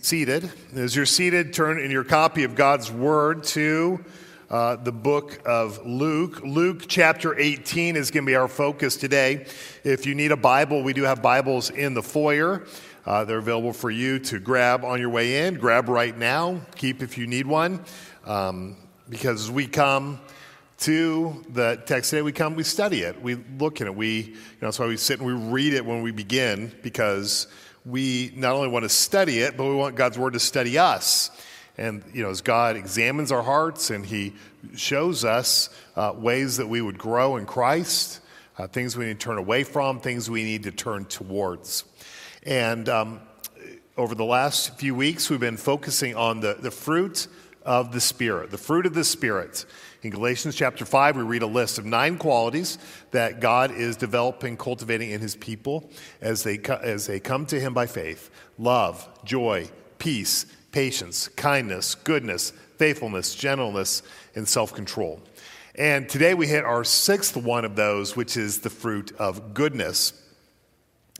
seated. As you're seated, turn in your copy of God's Word to uh, the book of Luke. Luke chapter 18 is going to be our focus today. If you need a Bible, we do have Bibles in the foyer. Uh, they're available for you to grab on your way in. Grab right now. Keep if you need one. Um, because as we come to the text today, we come, we study it, we look at it. We, you know, that's why we sit and we read it when we begin, because we not only want to study it, but we want God's Word to study us. And, you know, as God examines our hearts and He shows us uh, ways that we would grow in Christ, uh, things we need to turn away from, things we need to turn towards. And um, over the last few weeks, we've been focusing on the, the fruit of the Spirit, the fruit of the Spirit. In Galatians chapter 5, we read a list of nine qualities that God is developing, cultivating in his people as they, as they come to him by faith love, joy, peace, patience, kindness, goodness, faithfulness, gentleness, and self control. And today we hit our sixth one of those, which is the fruit of goodness.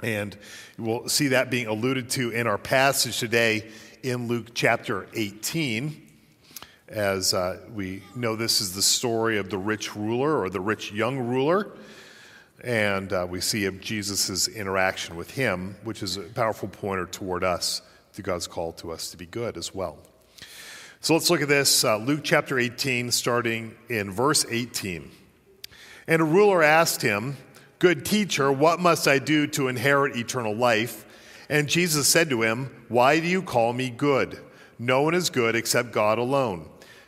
And we'll see that being alluded to in our passage today in Luke chapter 18 as uh, we know this is the story of the rich ruler or the rich young ruler. And uh, we see of Jesus' interaction with him, which is a powerful pointer toward us to God's call to us to be good as well. So let's look at this uh, Luke chapter 18, starting in verse 18. And a ruler asked him, Good teacher, what must I do to inherit eternal life? And Jesus said to him, Why do you call me good? No one is good except God alone.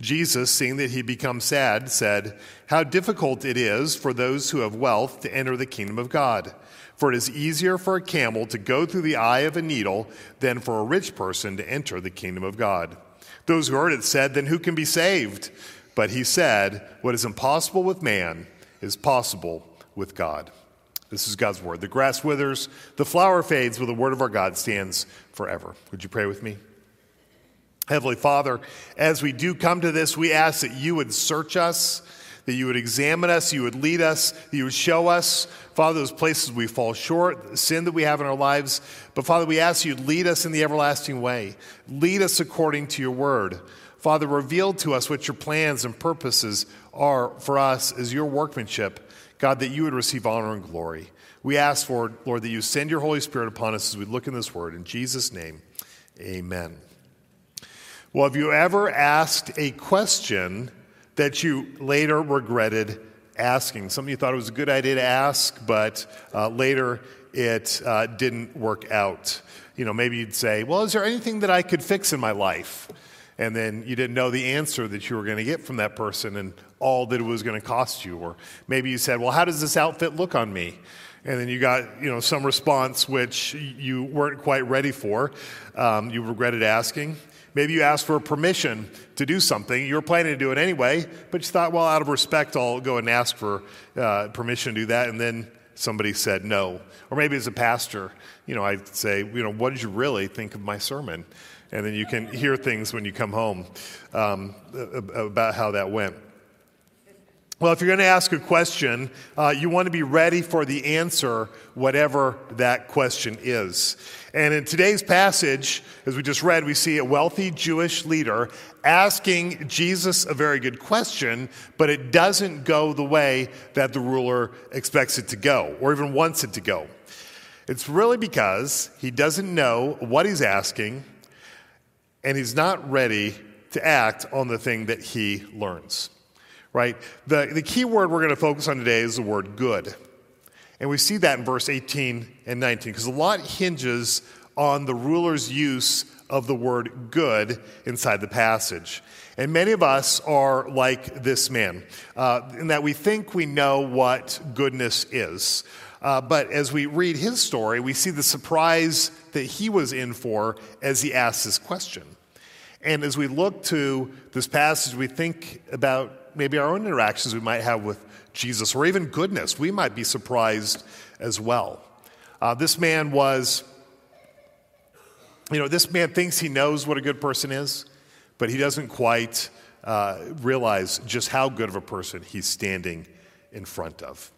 Jesus, seeing that he become sad, said, How difficult it is for those who have wealth to enter the kingdom of God. For it is easier for a camel to go through the eye of a needle than for a rich person to enter the kingdom of God. Those who heard it said, Then who can be saved? But he said, What is impossible with man is possible with God. This is God's word. The grass withers, the flower fades, but the word of our God stands forever. Would you pray with me? Heavenly Father, as we do come to this, we ask that you would search us, that you would examine us, you would lead us, that you would show us, Father, those places we fall short, sin that we have in our lives. But Father, we ask you lead us in the everlasting way. Lead us according to your word. Father, reveal to us what your plans and purposes are for us as your workmanship. God, that you would receive honor and glory. We ask for, Lord, that you send your Holy Spirit upon us as we look in this word. In Jesus' name, amen. Well, have you ever asked a question that you later regretted asking? Something you thought it was a good idea to ask, but uh, later it uh, didn't work out. You know, maybe you'd say, Well, is there anything that I could fix in my life? And then you didn't know the answer that you were going to get from that person and all that it was going to cost you. Or maybe you said, Well, how does this outfit look on me? and then you got you know some response which you weren't quite ready for um, you regretted asking Maybe you asked for permission to do something. You were planning to do it anyway, but you thought, well, out of respect, I'll go and ask for uh, permission to do that. And then somebody said no. Or maybe as a pastor, you know, I'd say, you know, what did you really think of my sermon? And then you can hear things when you come home um, about how that went. Well, if you're going to ask a question, uh, you want to be ready for the answer, whatever that question is. And in today's passage, as we just read, we see a wealthy Jewish leader asking Jesus a very good question, but it doesn't go the way that the ruler expects it to go or even wants it to go. It's really because he doesn't know what he's asking and he's not ready to act on the thing that he learns right? The, the key word we're going to focus on today is the word good. And we see that in verse 18 and 19, because a lot hinges on the ruler's use of the word good inside the passage. And many of us are like this man, uh, in that we think we know what goodness is. Uh, but as we read his story, we see the surprise that he was in for as he asks this question. And as we look to this passage, we think about maybe our own interactions we might have with Jesus or even goodness. We might be surprised as well. Uh, this man was, you know, this man thinks he knows what a good person is, but he doesn't quite uh, realize just how good of a person he's standing in front of.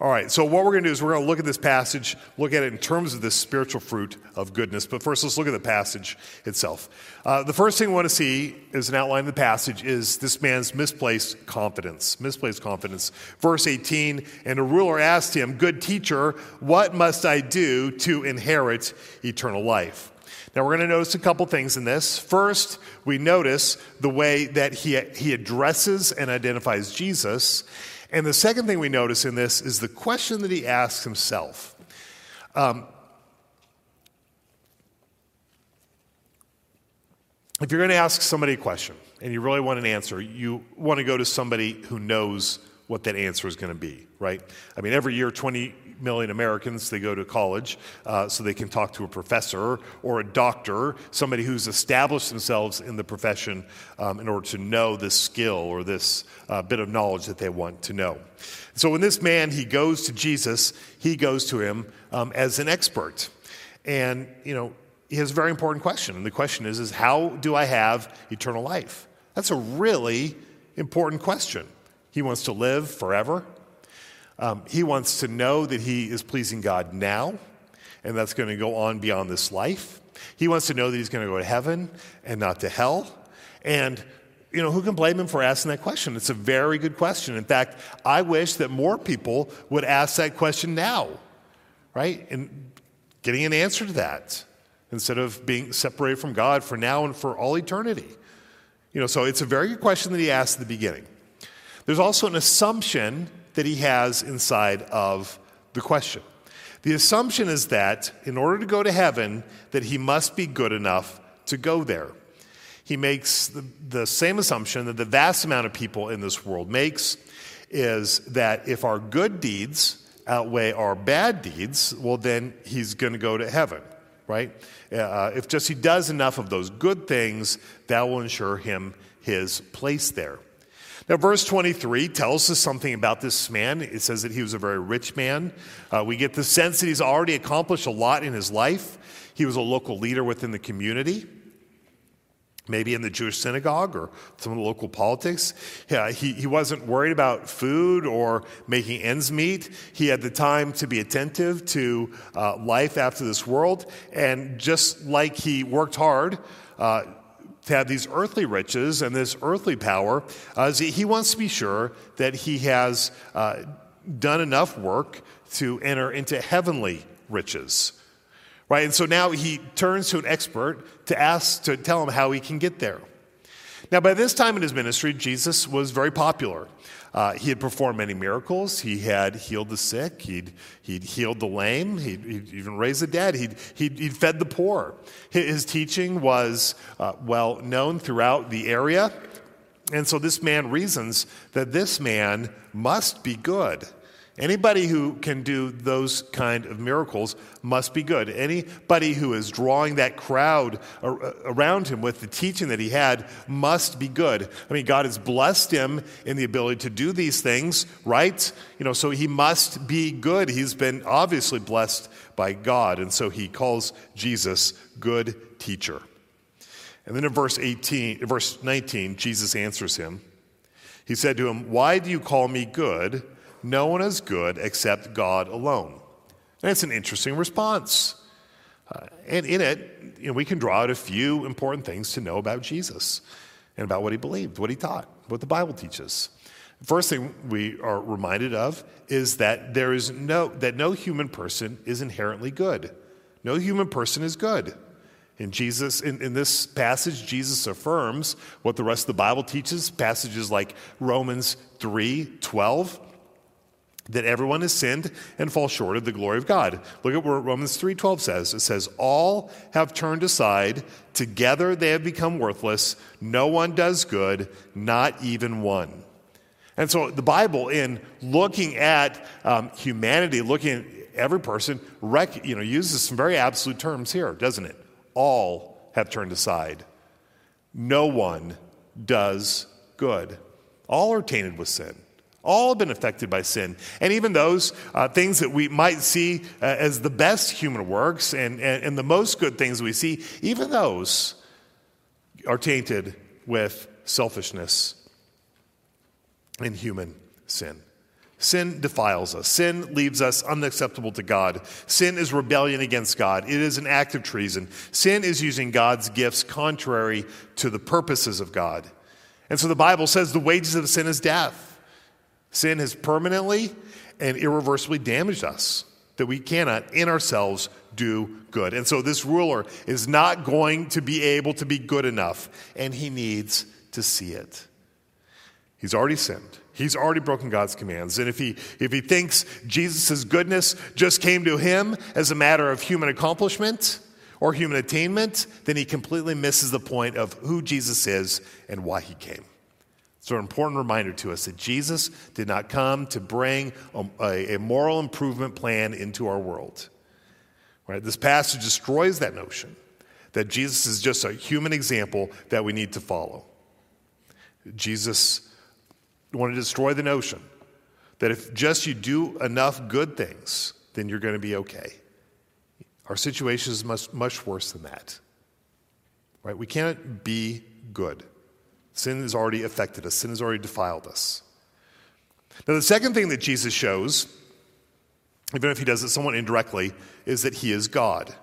All right, so what we're going to do is we're going to look at this passage, look at it in terms of this spiritual fruit of goodness. But first, let's look at the passage itself. Uh, the first thing we want to see as an outline of the passage is this man's misplaced confidence. Misplaced confidence. Verse 18 And a ruler asked him, Good teacher, what must I do to inherit eternal life? Now, we're going to notice a couple things in this. First, we notice the way that he, he addresses and identifies Jesus. And the second thing we notice in this is the question that he asks himself. Um, if you're going to ask somebody a question and you really want an answer, you want to go to somebody who knows what that answer is going to be, right? I mean, every year, 20 million Americans, they go to college uh, so they can talk to a professor or a doctor, somebody who's established themselves in the profession um, in order to know this skill or this uh, bit of knowledge that they want to know. So when this man, he goes to Jesus, he goes to him um, as an expert. And, you know, he has a very important question. And the question is, is how do I have eternal life? That's a really important question. He wants to live forever. Um, he wants to know that he is pleasing God now, and that's going to go on beyond this life. He wants to know that he's going to go to heaven and not to hell. And, you know, who can blame him for asking that question? It's a very good question. In fact, I wish that more people would ask that question now, right? And getting an answer to that instead of being separated from God for now and for all eternity. You know, so it's a very good question that he asked at the beginning. There's also an assumption that he has inside of the question. The assumption is that in order to go to heaven, that he must be good enough to go there. He makes the, the same assumption that the vast amount of people in this world makes is that if our good deeds outweigh our bad deeds, well, then he's going to go to heaven, right? Uh, if just he does enough of those good things, that will ensure him his place there. Now, verse 23 tells us something about this man. It says that he was a very rich man. Uh, we get the sense that he's already accomplished a lot in his life. He was a local leader within the community, maybe in the Jewish synagogue or some of the local politics. Yeah, he, he wasn't worried about food or making ends meet. He had the time to be attentive to uh, life after this world. And just like he worked hard, uh, to have these earthly riches and this earthly power. Uh, he wants to be sure that he has uh, done enough work to enter into heavenly riches. Right? And so now he turns to an expert to ask, to tell him how he can get there. Now, by this time in his ministry, Jesus was very popular. Uh, he had performed many miracles. He had healed the sick. He'd, he'd healed the lame. He'd, he'd even raised the dead. He'd, he'd, he'd, fed the poor. His teaching was uh, well known throughout the area. And so this man reasons that this man must be good. Anybody who can do those kind of miracles must be good. Anybody who is drawing that crowd uh, around him with the teaching that he had must be good. I mean, God has blessed him in the ability to do these things, right? You know, so he must be good. He's been obviously blessed by God, and so he calls Jesus good teacher. And then in verse 18, verse 19, Jesus answers him. He said to him, "Why do you call me good?" No one is good except God alone. And it's an interesting response. Uh, and in it, you know, we can draw out a few important things to know about Jesus and about what he believed, what he taught, what the Bible teaches. First thing we are reminded of is that there is no that no human person is inherently good. No human person is good. In Jesus, in, in this passage, Jesus affirms what the rest of the Bible teaches. Passages like Romans 3 12 that everyone has sinned and fall short of the glory of God. Look at what Romans 3:12 says. It says all have turned aside, together they have become worthless, no one does good, not even one. And so the Bible in looking at um, humanity, looking at every person, rec- you know, uses some very absolute terms here, doesn't it? All have turned aside. no one does good. All are tainted with sin. All been affected by sin. And even those uh, things that we might see uh, as the best human works and, and, and the most good things we see, even those are tainted with selfishness and human sin. Sin defiles us. Sin leaves us unacceptable to God. Sin is rebellion against God. It is an act of treason. Sin is using God's gifts contrary to the purposes of God. And so the Bible says the wages of sin is death. Sin has permanently and irreversibly damaged us, that we cannot in ourselves do good. And so this ruler is not going to be able to be good enough, and he needs to see it. He's already sinned. He's already broken God's commands. And if he, if he thinks Jesus' goodness just came to him as a matter of human accomplishment or human attainment, then he completely misses the point of who Jesus is and why he came. So, an important reminder to us that Jesus did not come to bring a, a moral improvement plan into our world. Right? This passage destroys that notion that Jesus is just a human example that we need to follow. Jesus want to destroy the notion that if just you do enough good things, then you're going to be okay. Our situation is much, much worse than that. Right? We can't be good. Sin has already affected us, sin has already defiled us. Now, the second thing that Jesus shows, even if he does it somewhat indirectly, is that he is God.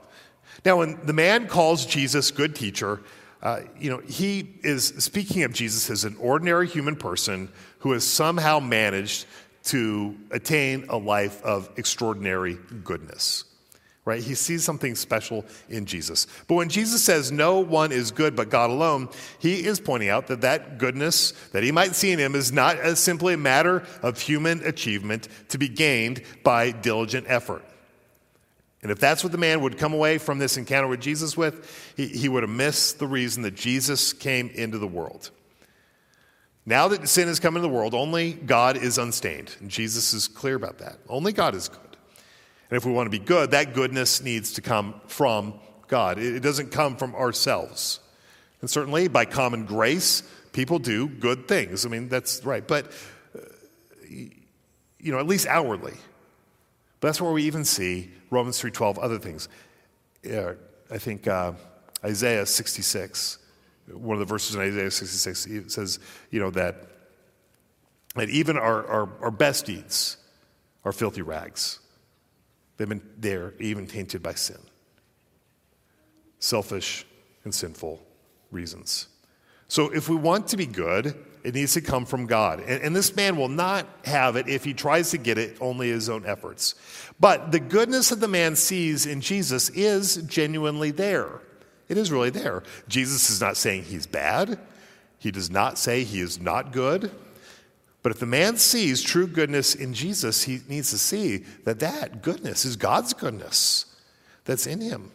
Now, when the man calls Jesus good teacher, uh, you know, he is speaking of Jesus as an ordinary human person who has somehow managed to attain a life of extraordinary goodness. Right? He sees something special in Jesus. But when Jesus says no one is good but God alone, he is pointing out that that goodness that he might see in him is not as simply a matter of human achievement to be gained by diligent effort. And if that's what the man would come away from this encounter with Jesus with, he, he would have missed the reason that Jesus came into the world. Now that sin has come into the world, only God is unstained. And Jesus is clear about that. Only God is. And if we want to be good, that goodness needs to come from God. It doesn't come from ourselves. And certainly by common grace, people do good things. I mean, that's right. But, uh, you know, at least outwardly. But that's where we even see Romans 3.12, other things. I think uh, Isaiah 66 one of the verses in Isaiah 66 says, you know, that, that even our, our, our best deeds are filthy rags. They've been there, even tainted by sin. Selfish and sinful reasons. So if we want to be good, it needs to come from God. And, and, this man will not have it if he tries to get it only his own efforts. But the goodness that the man sees in Jesus is genuinely there. It is really there. Jesus is not saying he's bad, he does not say he is not good. But if the man sees true goodness in Jesus, he needs to see that that goodness is God's goodness that's in him.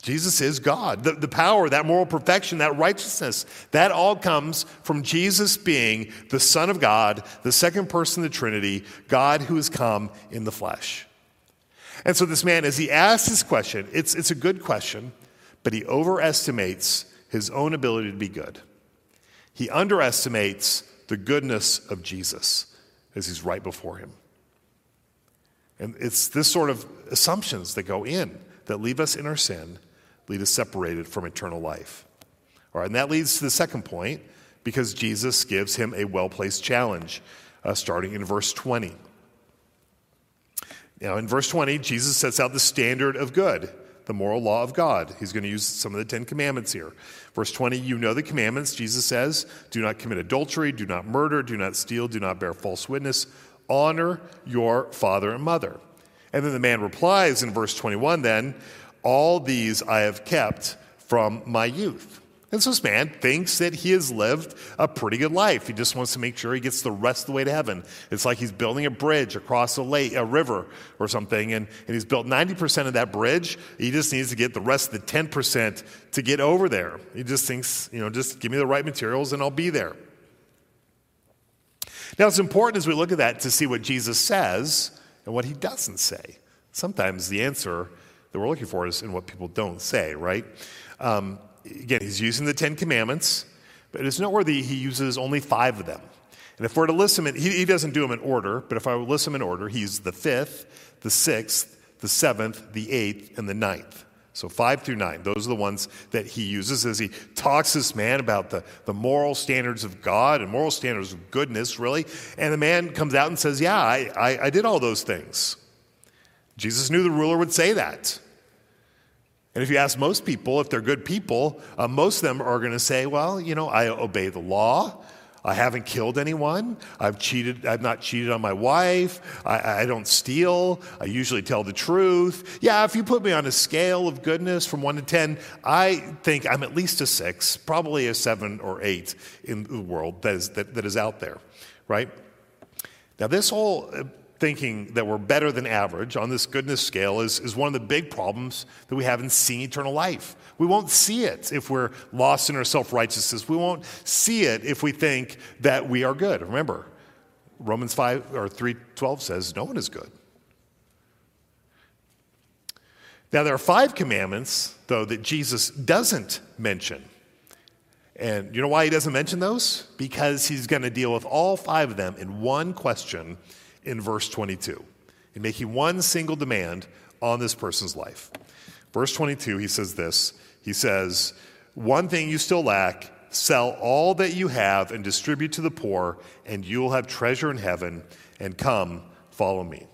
Jesus is God. The, the power, that moral perfection, that righteousness, that all comes from Jesus being the Son of God, the second person of the Trinity, God who has come in the flesh. And so, this man, as he asks this question, it's, it's a good question but he overestimates his own ability to be good. He underestimates the goodness of Jesus as he's right before him. And it's this sort of assumptions that go in that leave us in our sin, lead us separated from eternal life. All right, and that leads to the second point because Jesus gives him a well placed challenge, uh, starting in verse 20. Now, in verse 20, Jesus sets out the standard of good the moral law of God. He's going to use some of the Ten Commandments here. Verse 20, you know the commandments. Jesus says, Do not commit adultery, do not murder, do not steal, do not bear false witness, honor your father and mother. And then the man replies in verse 21 then, All these I have kept from my youth. And so this man thinks that he has lived a pretty good life. He just wants to make sure he gets the rest of the way to heaven. It's like he's building a bridge across a lake, a river or something, and, and he's built 90% of that bridge. He just needs to get the rest of the 10% to get over there. He just thinks, you know, just give me the right materials and I'll be there. Now, it's important as we look at that to see what Jesus says and what he doesn't say. Sometimes the answer that we're looking for is in what people don't say, right? Um, again, he's using the Ten Commandments, but it's noteworthy he uses only five of them. And if we're to list them, in, he, he doesn't do them in order, but if I would list them in order, he's the fifth, the sixth, the seventh, the eighth, and the ninth. So five through nine, those are the ones that he uses as he talks this man about the, the moral standards of God and moral standards of goodness, really. And the man comes out and says, Yeah, I, I, I did all those things. Jesus knew the ruler would say that. And if you ask most people, if they're good people, uh, most of them are going to say, Well, you know, I obey the law. I haven't killed anyone. I've cheated. I've not cheated on my wife. I, I, don't steal. I usually tell the truth. Yeah, if you put me on a scale of goodness from one to 10, I think I'm at least a six, probably a seven or eight in the world that is, that, that is out there, right? Now, this whole thinking that we're better than average on this goodness scale is, is one of the big problems that we have in seeing eternal life. We won't see it if we're lost in our self righteousness. We won't see it if we think that we are good. Remember, Romans 5 or 3:12 says no one is good. Now there are five commandments though that Jesus doesn't mention. And you know why he doesn't mention those? Because he's going to deal with all five of them in one question in verse 22, in making one single demand on this person's life. Verse 22, he says this he says, One thing you still lack sell all that you have and distribute to the poor, and you'll have treasure in heaven, and come, follow me.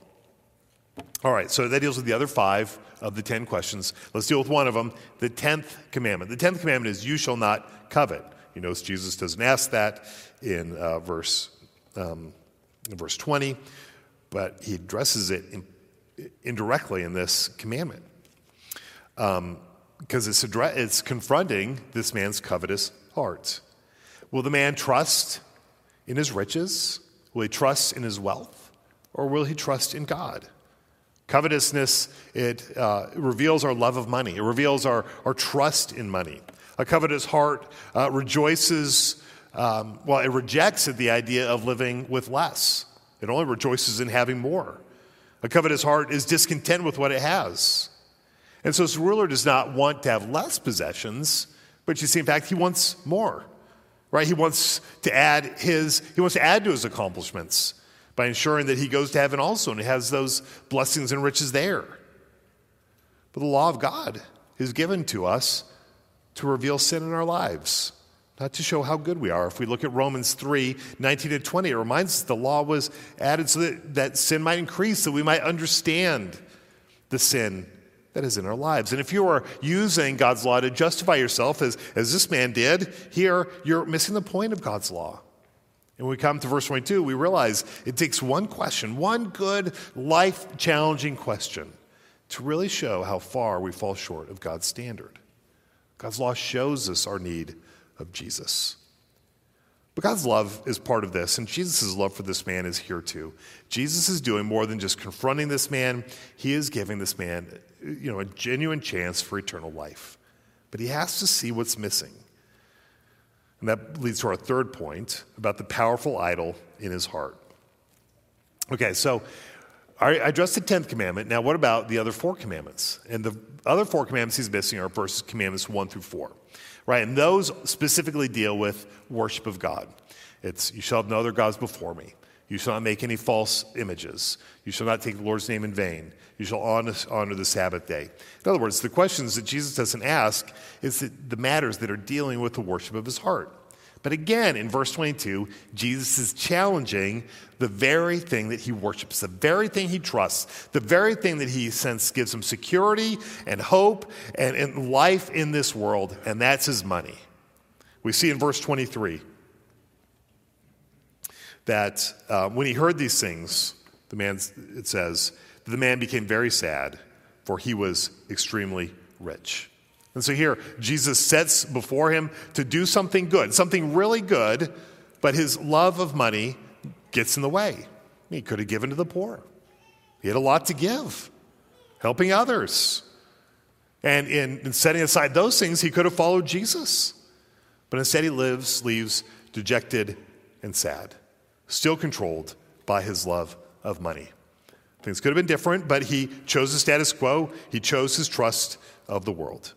All right, so that deals with the other five of the 10 questions. Let's deal with one of them the 10th commandment. The 10th commandment is, You shall not covet. You notice Jesus doesn't ask that in uh, verse, um, in verse 20, but he addresses it in, indirectly in this commandment. Um, because it's, it's confronting this man's covetous heart. Will the man trust in his riches? Will he trust in his wealth? Or will he trust in God? Covetousness, it uh, reveals our love of money. It reveals our, our trust in money. A covetous heart uh, rejoices, um, well, it rejects the idea of living with less. It only rejoices in having more. A covetous heart is discontent with what it has. And so this ruler does not want to have less possessions, but you see, in fact, he wants more. Right? He wants to add his, he wants to add to his accomplishments by ensuring that he goes to heaven also and has those blessings and riches there. But the law of God is given to us to reveal sin in our lives, not to show how good we are. If we look at Romans 3 19 to 20, it reminds us the law was added so that, that sin might increase, so we might understand the sin that is in our lives. And if you are using God's law to justify yourself, as, as this man did, here you're missing the point of God's law. And when we come to verse 22, we realize it takes one question, one good, life challenging question, to really show how far we fall short of God's standard. God's law shows us our need of Jesus. But God's love is part of this, and Jesus' love for this man is here too. Jesus is doing more than just confronting this man, he is giving this man you know, a genuine chance for eternal life. But he has to see what's missing. And that leads to our third point about the powerful idol in his heart. Okay, so I addressed the 10th commandment. Now, what about the other four commandments? And the other four commandments he's missing are verses commandments 1 through 4. Right? And those specifically deal with worship of God. It's, you shall have no other gods before me. You shall not make any false images. You shall not take the Lord's name in vain. You shall honor, the Sabbath day. In other words, the questions that Jesus doesn't ask is the matters that are dealing with the worship of his heart. But again, in verse 22, Jesus is challenging the very thing that he worships, the very thing he trusts, the very thing that he senses gives him security and hope and, and life in this world, and that's his money. We see in verse 23 that uh, when he heard these things, the man, it says, the man became very sad, for he was extremely rich. And so here, Jesus sets before him to do something good, something really good, but his love of money gets in the way. He could have given to the poor, he had a lot to give, helping others. And in, in setting aside those things, he could have followed Jesus. But instead, he lives, leaves dejected and sad still controlled by his love of money. Things could have been different, but he chose the status quo. He chose his trust of the world.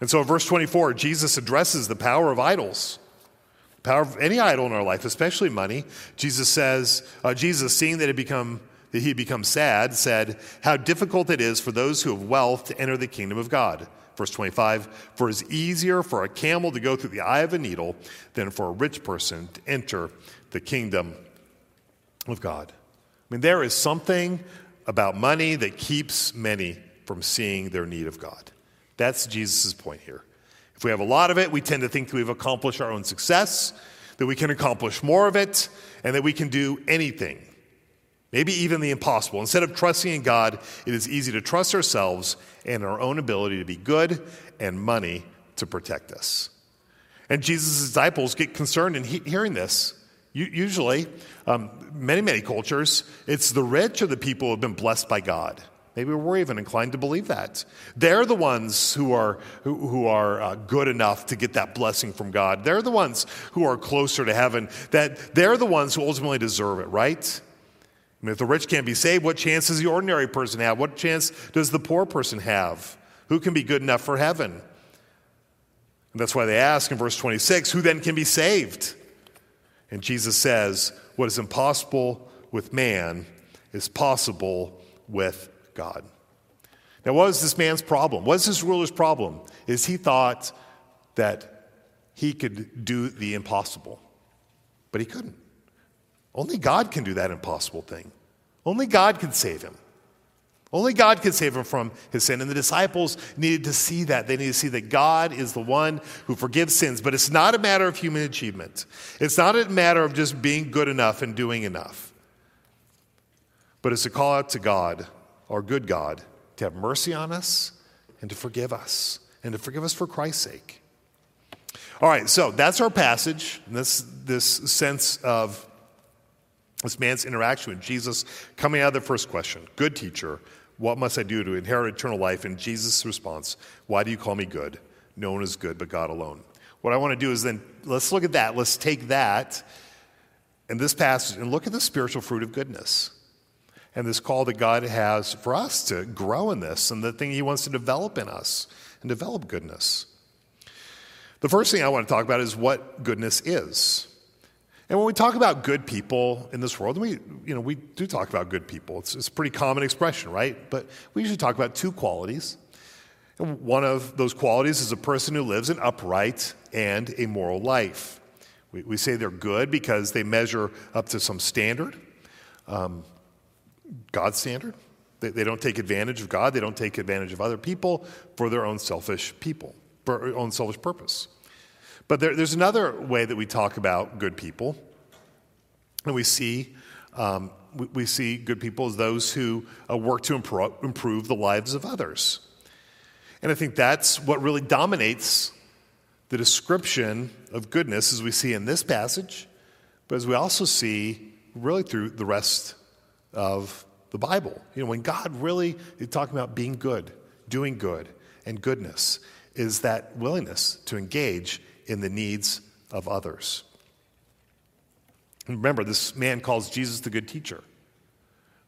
And so in verse 24, Jesus addresses the power of idols, power of any idol in our life, especially money. Jesus says, uh, Jesus, seeing that it become that he had become sad, said, How difficult it is for those who have wealth to enter the kingdom of God. Verse 25, for it's easier for a camel to go through the eye of a needle than for a rich person to enter the kingdom of God. I mean, there is something about money that keeps many from seeing their need of God. That's Jesus' point here. If we have a lot of it, we tend to think that we've accomplished our own success, that we can accomplish more of it, and that we can do anything, maybe even the impossible. Instead of trusting in God, it is easy to trust ourselves and our own ability to be good and money to protect us. And Jesus' disciples get concerned in he- hearing this. Usually, um, many, many cultures, it's the rich or the people who have been blessed by God. Maybe we're even inclined to believe that. They're the ones who are, who, who are uh, good enough to get that blessing from God. They're the ones who are closer to heaven, that they're the ones who ultimately deserve it, right? I mean, if the rich can't be saved, what chance does the ordinary person have? What chance does the poor person have? Who can be good enough for heaven? And that's why they ask in verse 26 who then can be saved? And Jesus says, What is impossible with man is possible with God. Now, what was this man's problem? What was this ruler's problem? Is he thought that he could do the impossible, but he couldn't. Only God can do that impossible thing. Only God can save him. Only God could save him from his sin. And the disciples needed to see that. They needed to see that God is the one who forgives sins. But it's not a matter of human achievement, it's not a matter of just being good enough and doing enough. But it's a call out to God our good God, to have mercy on us and to forgive us, and to forgive us for Christ's sake. All right, so that's our passage, this, this sense of this man's interaction with Jesus coming out of the first question Good teacher, what must I do to inherit eternal life? And Jesus' response, Why do you call me good? No one is good but God alone. What I want to do is then let's look at that. Let's take that in this passage and look at the spiritual fruit of goodness and this call that God has for us to grow in this and the thing He wants to develop in us and develop goodness. The first thing I want to talk about is what goodness is. And when we talk about good people in this world, we, you know, we do talk about good people. It's, it's a pretty common expression, right? But we usually talk about two qualities. And one of those qualities is a person who lives an upright and a moral life. We, we say they're good because they measure up to some standard. Um, God's standard. They, they don't take advantage of God. They don't take advantage of other people for their own selfish people, for their own selfish purpose. But there, there's another way that we talk about good people, and we see um, we, we, see good people as those who uh, work to impro- improve the lives of others. And I think that's what really dominates the description of goodness as we see in this passage, but as we also see really through the rest of the Bible. You know, when God really is talking about being good, doing good, and goodness, is that willingness to engage in the needs of others. And remember, this man calls Jesus the good teacher,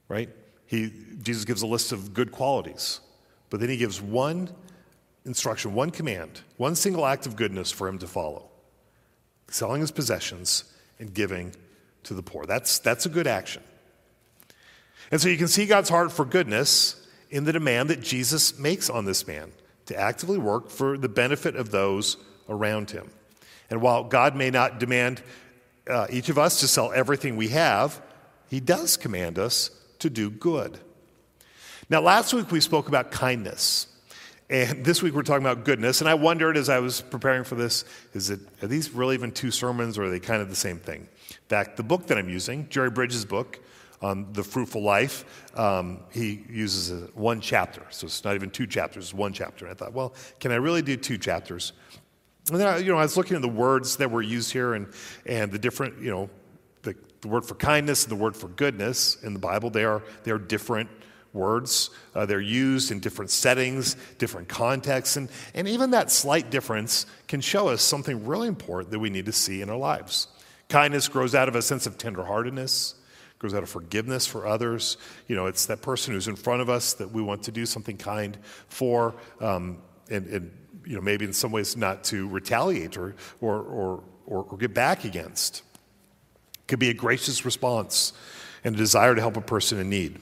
right? He, Jesus gives a list of good qualities, but then he gives one instruction, one command, one single act of goodness for him to follow selling his possessions and giving to the poor. That's, that's a good action. And so you can see God's heart for goodness in the demand that Jesus makes on this man to actively work for the benefit of those around him. And while God may not demand uh, each of us to sell everything we have, he does command us to do good. Now, last week we spoke about kindness. And this week we're talking about goodness. And I wondered as I was preparing for this, is it, are these really even two sermons or are they kind of the same thing? In fact, the book that I'm using, Jerry Bridges' book, on the fruitful life, um, he uses a, one chapter. So it's not even two chapters, it's one chapter. And I thought, well, can I really do two chapters? And then, I, you know, I was looking at the words that were used here and, and the different, you know, the, the word for kindness and the word for goodness in the Bible, they are, they are different words. Uh, they're used in different settings, different contexts, and, and even that slight difference can show us something really important that we need to see in our lives. Kindness grows out of a sense of tenderheartedness, grows out of forgiveness for others. You know, it's that person who's in front of us that we want to do something kind for. Um, and, and you know, maybe in some ways not to retaliate or, or, or, or, or get back against. It could be a gracious response and a desire to help a person in need.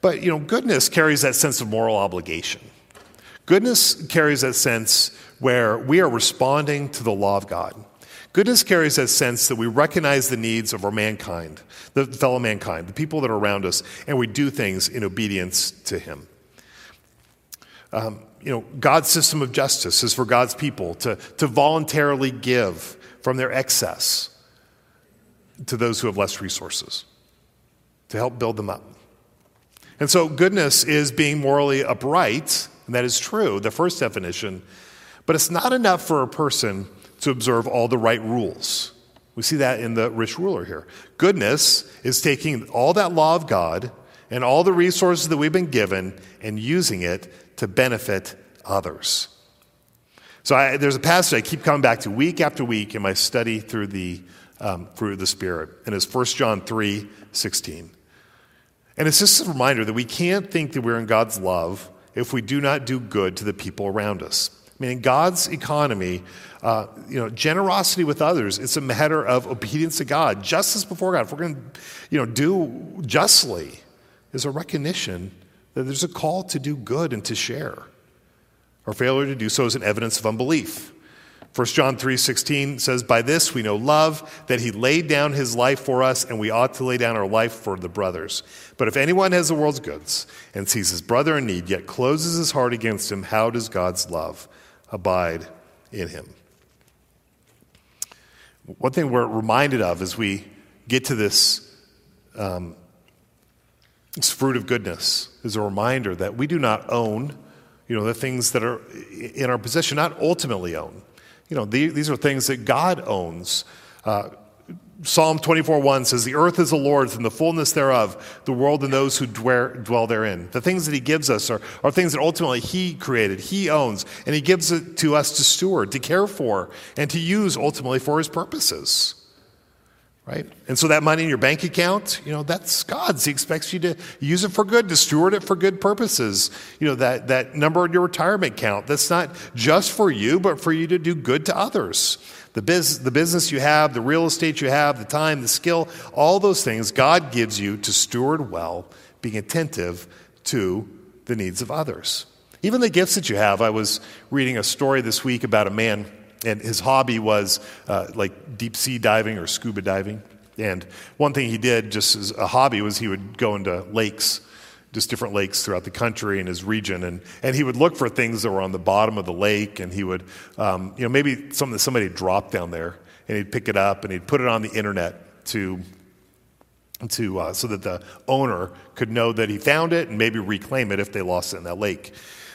But, you know, goodness carries that sense of moral obligation. Goodness carries that sense where we are responding to the law of God. Goodness carries that sense that we recognize the needs of our mankind, the fellow mankind, the people that are around us, and we do things in obedience to Him. Um, you know, God's system of justice is for God's people to, to voluntarily give from their excess to those who have less resources, to help build them up. And so, goodness is being morally upright, and that is true, the first definition, but it's not enough for a person to observe all the right rules. We see that in the rich ruler here. Goodness is taking all that law of God and all the resources that we've been given and using it to benefit others. So I, there's a passage I keep coming back to week after week in my study through the um, through the Spirit, and it's 1 John 3 16. And it's just a reminder that we can't think that we're in God's love if we do not do good to the people around us. I mean, in God's economy, uh, you know, generosity with others, it's a matter of obedience to God, justice before God. If we're going to, you know, do justly, is a recognition that there's a call to do good and to share. Our failure to do so is an evidence of unbelief. 1 John 3:16 says by this we know love that he laid down his life for us and we ought to lay down our life for the brothers. But if anyone has the world's goods and sees his brother in need yet closes his heart against him how does God's love abide in him? One thing we're reminded of as we get to this um, this fruit of goodness is a reminder that we do not own, you know, the things that are in our possession, not ultimately own. You know, these are things that God owns. Uh, Psalm 24 1 says, The earth is the Lord's and the fullness thereof, the world and those who dwell therein. The things that He gives us are, are things that ultimately He created, He owns, and He gives it to us to steward, to care for, and to use ultimately for His purposes right? And so that money in your bank account, you know, that's God's. He expects you to use it for good, to steward it for good purposes. You know, that, that number in your retirement account, that's not just for you, but for you to do good to others. The, biz, the business you have, the real estate you have, the time, the skill, all those things God gives you to steward well, being attentive to the needs of others. Even the gifts that you have. I was reading a story this week about a man and his hobby was uh, like deep sea diving or scuba diving. And one thing he did just as a hobby was he would go into lakes, just different lakes throughout the country and his region, and, and he would look for things that were on the bottom of the lake, and he would, um, you know, maybe something that somebody dropped down there, and he'd pick it up and he'd put it on the internet to, to uh, so that the owner could know that he found it and maybe reclaim it if they lost it in that lake.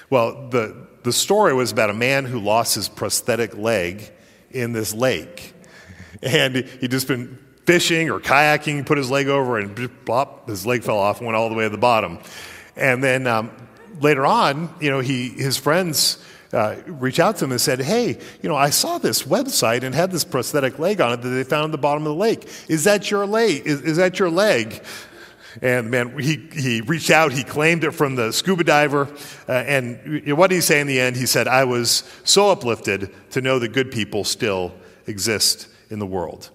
Well, the, the story was about a man who lost his prosthetic leg in this lake. And he'd just been fishing or kayaking, put his leg over, and blop, his leg fell off and went all the way to the bottom. And then um, later on, you know, he, his friends uh, reached out to him and said, Hey, you know, I saw this website and had this prosthetic leg on it that they found at the bottom of the lake. Is that your leg? Is, is that your leg? And man, he, he reached out, he claimed it from the scuba diver. Uh, and what did he say in the end? He said, I was so uplifted to know that good people still exist in the world.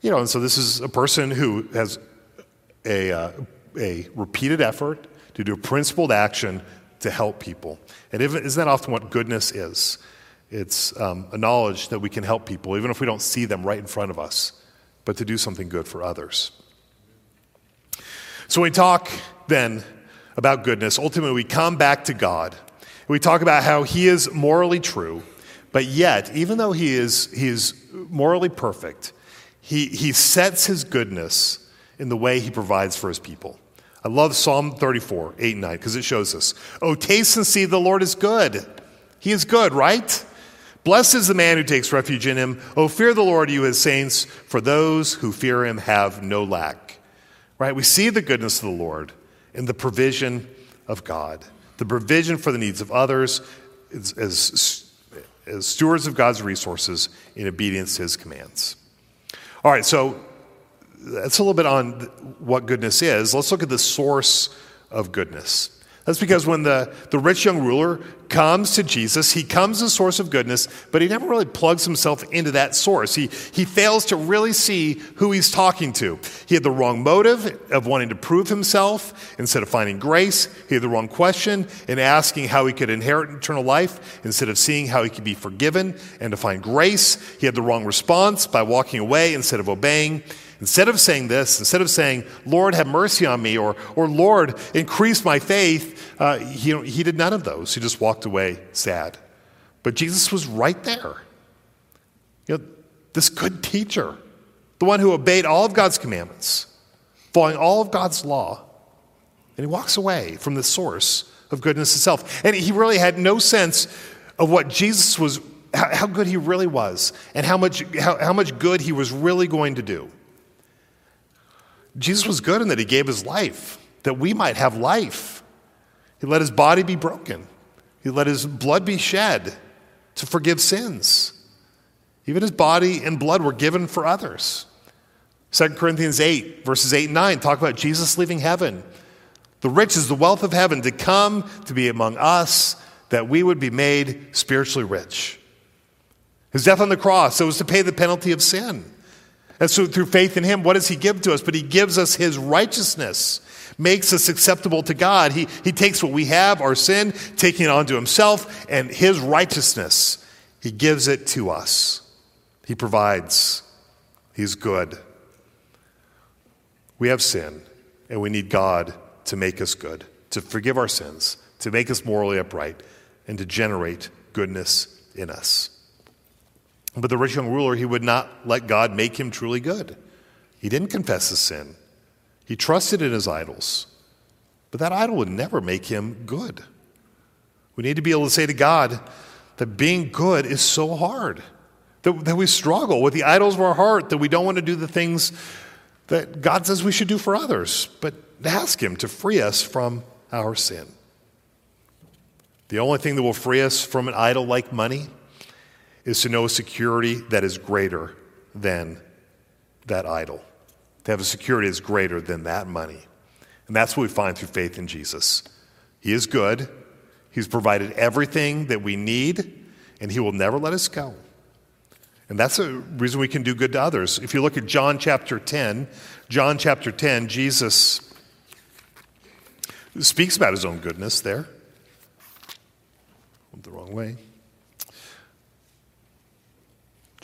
You know, and so this is a person who has a, uh, a repeated effort to do a principled action to help people. And isn't that often what goodness is? It's um, a knowledge that we can help people, even if we don't see them right in front of us, but to do something good for others. So we talk then about goodness. Ultimately, we come back to God. We talk about how He is morally true, but yet, even though He is, he is morally perfect, he, he sets His goodness in the way He provides for His people. I love Psalm 34, 8 and 9, because it shows us. Oh, taste and see the Lord is good. He is good, right? Blessed is the man who takes refuge in him. Oh, fear the Lord, you his saints, for those who fear him have no lack right? We see the goodness of the Lord in the provision of God, the provision for the needs of others as, as, as stewards of God's resources in obedience to his commands. All right, so that's a little bit on what goodness is. Let's look at the source of goodness. That's because when the, the rich young ruler comes to Jesus. He comes as a source of goodness, but he never really plugs himself into that source. He, he fails to really see who he's talking to. He had the wrong motive of wanting to prove himself instead of finding grace. He had the wrong question in asking how he could inherit eternal life instead of seeing how he could be forgiven and to find grace. He had the wrong response by walking away instead of obeying. Instead of saying this, instead of saying, Lord, have mercy on me, or, or Lord, increase my faith, uh, he, he did none of those. He just walked away sad. But Jesus was right there. You know, this good teacher, the one who obeyed all of God's commandments, following all of God's law, and he walks away from the source of goodness itself. And he really had no sense of what Jesus was, how good he really was, and how much, how, how much good he was really going to do. Jesus was good in that he gave his life, that we might have life. He let his body be broken, he let his blood be shed to forgive sins. Even his body and blood were given for others. 2 Corinthians 8, verses 8 and 9 talk about Jesus leaving heaven, the riches, the wealth of heaven, to come to be among us, that we would be made spiritually rich. His death on the cross, so was to pay the penalty of sin. And so, through faith in Him, what does He give to us? But He gives us His righteousness, makes us acceptable to God. He, he takes what we have, our sin, taking it onto Himself, and His righteousness, He gives it to us. He provides. He's good. We have sin, and we need God to make us good, to forgive our sins, to make us morally upright, and to generate goodness in us. But the rich young ruler, he would not let God make him truly good. He didn't confess his sin, he trusted in his idols. But that idol would never make him good. We need to be able to say to God that being good is so hard, that, that we struggle with the idols of our heart, that we don't want to do the things that God says we should do for others, but ask Him to free us from our sin. The only thing that will free us from an idol like money is to know a security that is greater than that idol. To have a security that's greater than that money. And that's what we find through faith in Jesus. He is good, He's provided everything that we need, and He will never let us go. And that's a reason we can do good to others. If you look at John chapter 10, John chapter 10, Jesus speaks about his own goodness there. Went the wrong way.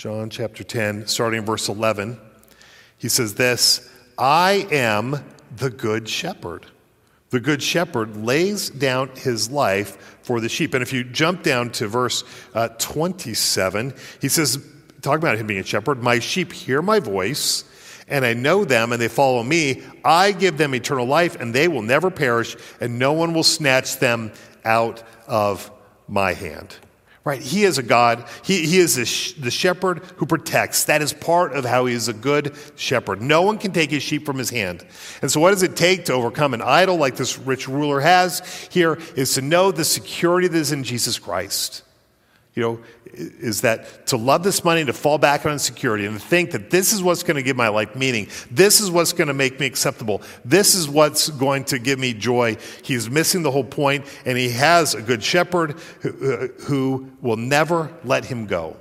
John chapter 10, starting in verse 11, he says this I am the good shepherd. The good shepherd lays down his life for the sheep. And if you jump down to verse uh, 27, he says, talking about him being a shepherd, my sheep hear my voice, and I know them, and they follow me. I give them eternal life, and they will never perish, and no one will snatch them out of my hand. Right? He is a God. He, he is sh- the shepherd who protects. That is part of how he is a good shepherd. No one can take his sheep from his hand. And so, what does it take to overcome an idol like this rich ruler has here is to know the security that is in Jesus Christ. You know, is that to love this money, to fall back on security, and to think that this is what's going to give my life meaning. This is what's going to make me acceptable. This is what's going to give me joy. He's missing the whole point, and he has a good shepherd who, uh, who will never let him go.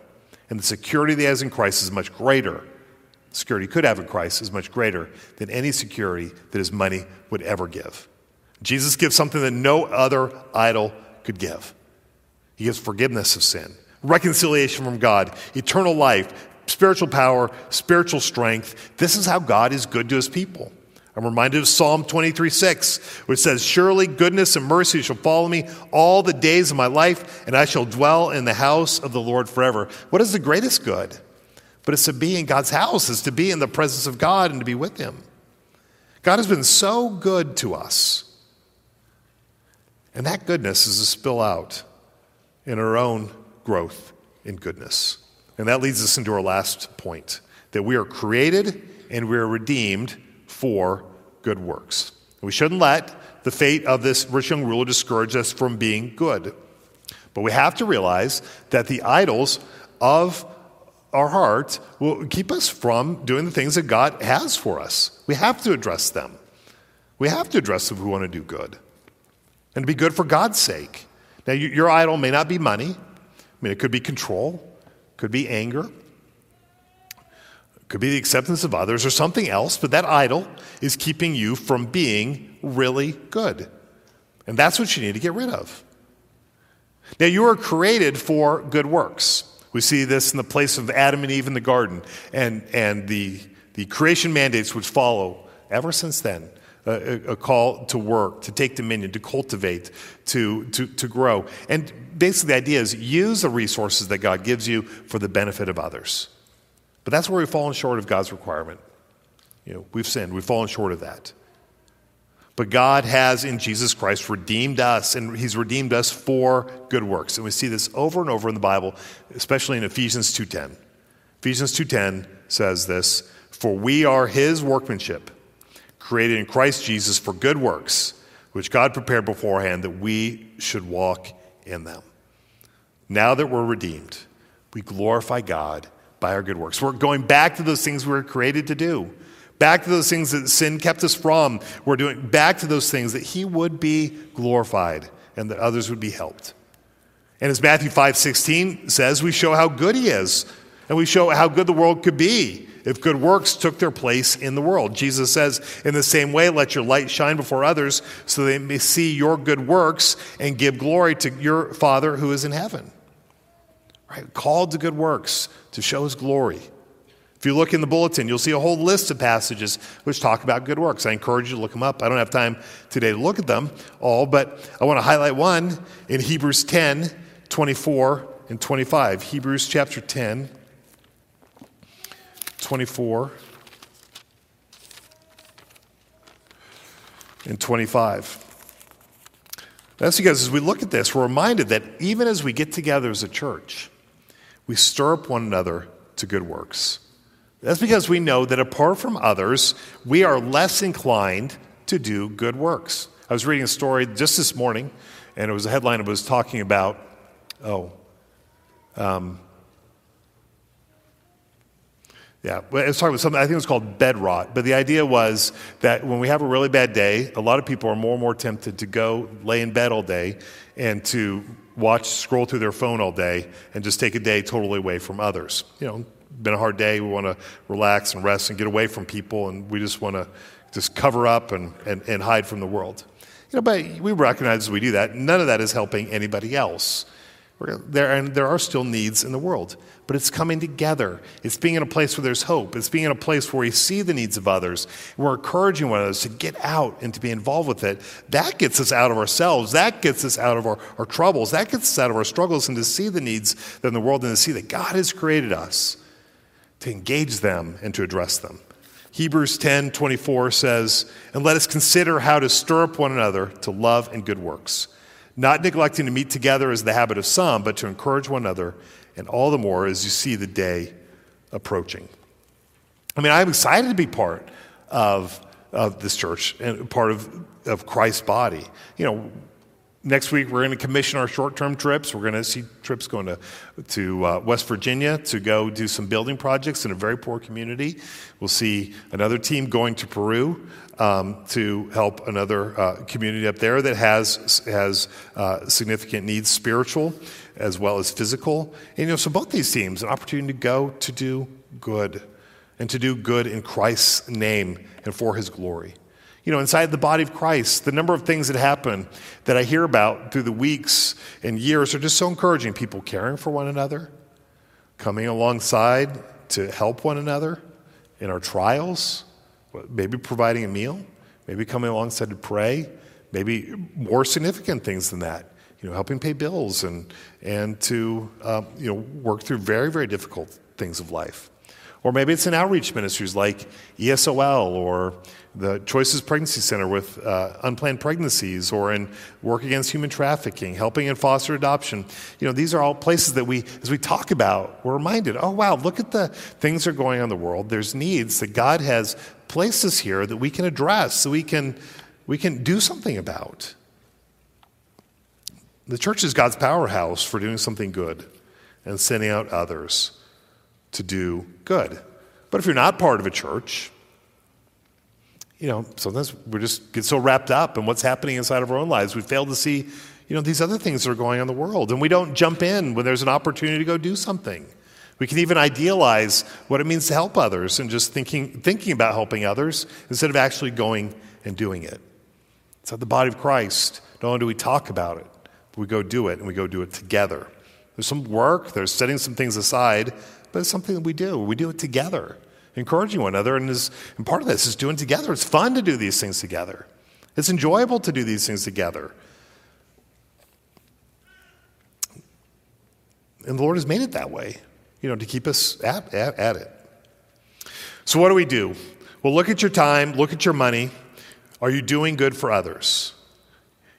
And the security that he has in Christ is much greater. Security could have in Christ is much greater than any security that his money would ever give. Jesus gives something that no other idol could give. He gives forgiveness of sin reconciliation from God, eternal life, spiritual power, spiritual strength. This is how God is good to his people. I'm reminded of Psalm 23 6, which says, Surely goodness and mercy shall follow me all the days of my life, and I shall dwell in the house of the Lord forever. What is the greatest good? But it's to be in God's house, is to be in the presence of God and to be with Him. God has been so good to us. And that goodness is to spill out in our own growth in goodness. And that leads us into our last point that we are created and we are redeemed for good works. We shouldn't let the fate of this rich young ruler discourage us from being good. But we have to realize that the idols of our heart will keep us from doing the things that God has for us. We have to address them. We have to address them if we want to do good and to be good for God's sake Now, your idol may not be money. I mean, it could be control, could be anger, could be the acceptance of others or something else, but that idol is keeping you from being really good. And that's what you need to get rid of. Now, you are created for good works. We see this in the place of Adam and Eve in the garden and, and the, the creation mandates which follow ever since then. A, a, call to work, to take dominion, to cultivate, to, to, to grow. And basically, the idea is use the resources that God gives you for the benefit of others. But that's where we've fallen short of God's requirement. You know, we've sinned, we've fallen short of that. But God has in Jesus Christ redeemed us, and He's redeemed us for good works. And we see this over and over in the Bible, especially in Ephesians 2:10. Ephesians 2:10 says this, "For we are His workmanship, created in Christ Jesus for good works, which God prepared beforehand that we should walk in them." Now that we're redeemed, we glorify God by our good works. We're going back to those things we were created to do. Back to those things that sin kept us from. We're doing back to those things that he would be glorified and that others would be helped. And as Matthew 5 16 says, we show how good he is, and we show how good the world could be if good works took their place in the world. Jesus says, in the same way, let your light shine before others so they may see your good works and give glory to your Father who is in heaven. Right? Called to good works to show his glory. If you look in the bulletin, you'll see a whole list of passages which talk about good works. I encourage you to look them up. I don't have time today to look at them all, but I want to highlight one in Hebrews 10 24 and 25. Hebrews chapter 10, 24 and 25. That's because as we look at this, we're reminded that even as we get together as a church, we stir up one another to good works. That's because we know that apart from others, we are less inclined to do good works. I was reading a story just this morning, and it was a headline that was talking about, oh, um, yeah, well, it's talking about something, I think it was called bed rot. But the idea was that when we have a really bad day, a lot of people are more and more tempted to go lay in bed all day and to watch, scroll through their phone all day and just take a day totally away from others. You know, been a hard day. We want to relax and rest and get away from people, and we just want to just cover up and, and, and hide from the world. You know, but we recognize as we do that, none of that is helping anybody else. There, and there are still needs in the world, but it's coming together. It's being in a place where there's hope. It's being in a place where we see the needs of others. We're encouraging one another to get out and to be involved with it. That gets us out of ourselves. That gets us out of our, our troubles. That gets us out of our struggles and to see the needs in the world and to see that God has created us to engage them and to address them. Hebrews 10 24 says, And let us consider how to stir up one another to love and good works, not neglecting to meet together as the habit of some, but to encourage one another, and all the more as you see the day approaching. I mean, I'm excited to be part of, of this church and part of, of Christ's body. You know, Next week, we're going to commission our short term trips. We're going to see trips going to, to uh, West Virginia to go do some building projects in a very poor community. We'll see another team going to Peru um, to help another uh, community up there that has, has uh, significant needs, spiritual as well as physical. And, you know, so both these teams, an opportunity to go to do good and to do good in Christ's name and for his glory. You know, inside the body of Christ, the number of things that happen that I hear about through the weeks and years are just so encouraging. People caring for one another, coming alongside to help one another in our trials, maybe providing a meal, maybe coming alongside to pray, maybe more significant things than that. You know, helping pay bills and, and to um, you know, work through very, very difficult things of life. Or maybe it's in outreach ministries like ESOL or the Choices Pregnancy Center with uh, unplanned pregnancies or in work against human trafficking, helping in foster adoption. You know, these are all places that we, as we talk about, we're reminded, oh, wow, look at the things that are going on in the world. There's needs that God has placed us here that we can address, so we can, we can do something about. The church is God's powerhouse for doing something good and sending out others to do good. But if you're not part of a church, you know, sometimes we just get so wrapped up in what's happening inside of our own lives, we fail to see you know, these other things that are going on in the world. And we don't jump in when there's an opportunity to go do something. We can even idealize what it means to help others and just thinking, thinking about helping others instead of actually going and doing it. So, the body of Christ, not only do we talk about it, but we go do it and we go do it together. There's some work, there's setting some things aside, but it's something that we do. We do it together, encouraging one another. And, is, and part of this is doing together. It's fun to do these things together, it's enjoyable to do these things together. And the Lord has made it that way, you know, to keep us at, at, at it. So, what do we do? Well, look at your time, look at your money. Are you doing good for others?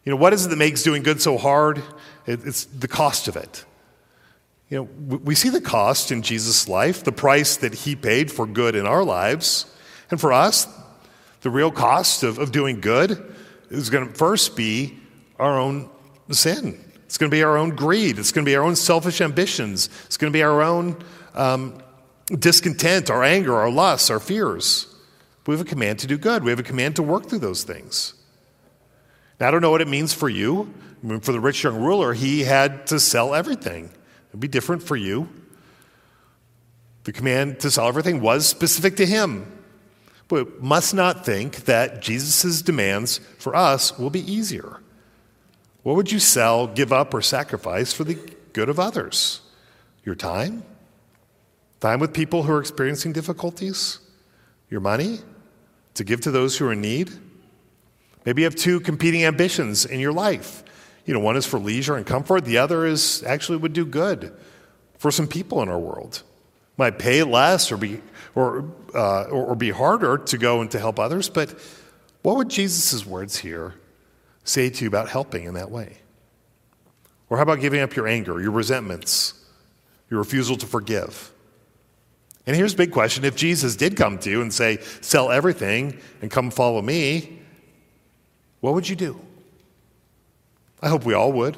You know, what is it that makes doing good so hard? It's the cost of it. You know, we see the cost in Jesus' life, the price that he paid for good in our lives. And for us, the real cost of, of doing good is going to first be our own sin. It's going to be our own greed. It's going to be our own selfish ambitions. It's going to be our own um, discontent, our anger, our lusts, our fears. We have a command to do good. We have a command to work through those things. Now, I don't know what it means for you. I mean, for the rich young ruler, he had to sell everything. It'd be different for you. The command to sell everything was specific to him. But must not think that Jesus' demands for us will be easier. What would you sell, give up, or sacrifice for the good of others? Your time? Time with people who are experiencing difficulties? Your money? To give to those who are in need? Maybe you have two competing ambitions in your life. You know, one is for leisure and comfort, the other is actually would do good for some people in our world. Might pay less or be, or, uh, or, or be harder to go and to help others, but what would Jesus' words here say to you about helping in that way? Or how about giving up your anger, your resentments, your refusal to forgive? And here's a big question if Jesus did come to you and say, sell everything and come follow me, what would you do? I hope we all would.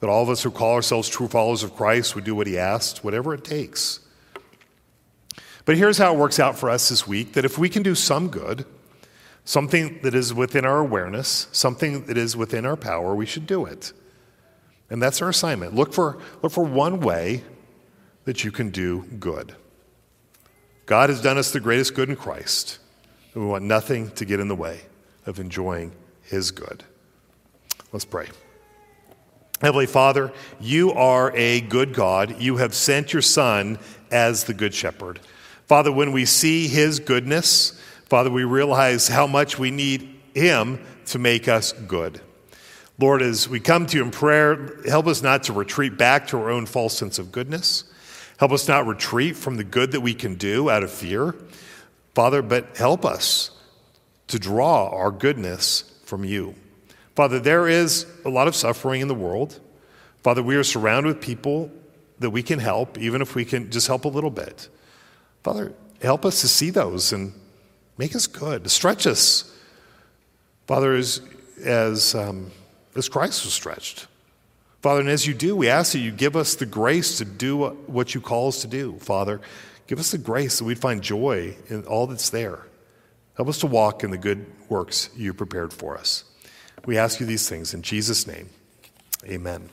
That all of us who call ourselves true followers of Christ would do what he asked, whatever it takes. But here's how it works out for us this week that if we can do some good, something that is within our awareness, something that is within our power, we should do it. And that's our assignment. Look for, look for one way that you can do good. God has done us the greatest good in Christ, and we want nothing to get in the way of enjoying his good. Let's pray. Heavenly Father, you are a good God. You have sent your Son as the Good Shepherd. Father, when we see his goodness, Father, we realize how much we need him to make us good. Lord, as we come to you in prayer, help us not to retreat back to our own false sense of goodness. Help us not retreat from the good that we can do out of fear. Father, but help us to draw our goodness from you. Father, there is a lot of suffering in the world. Father, we are surrounded with people that we can help, even if we can just help a little bit. Father, help us to see those and make us good, stretch us. Father, as, as, um, as Christ was stretched. Father, and as you do, we ask that you give us the grace to do what you call us to do. Father, give us the grace that we'd find joy in all that's there. Help us to walk in the good works you prepared for us. We ask you these things in Jesus' name. Amen.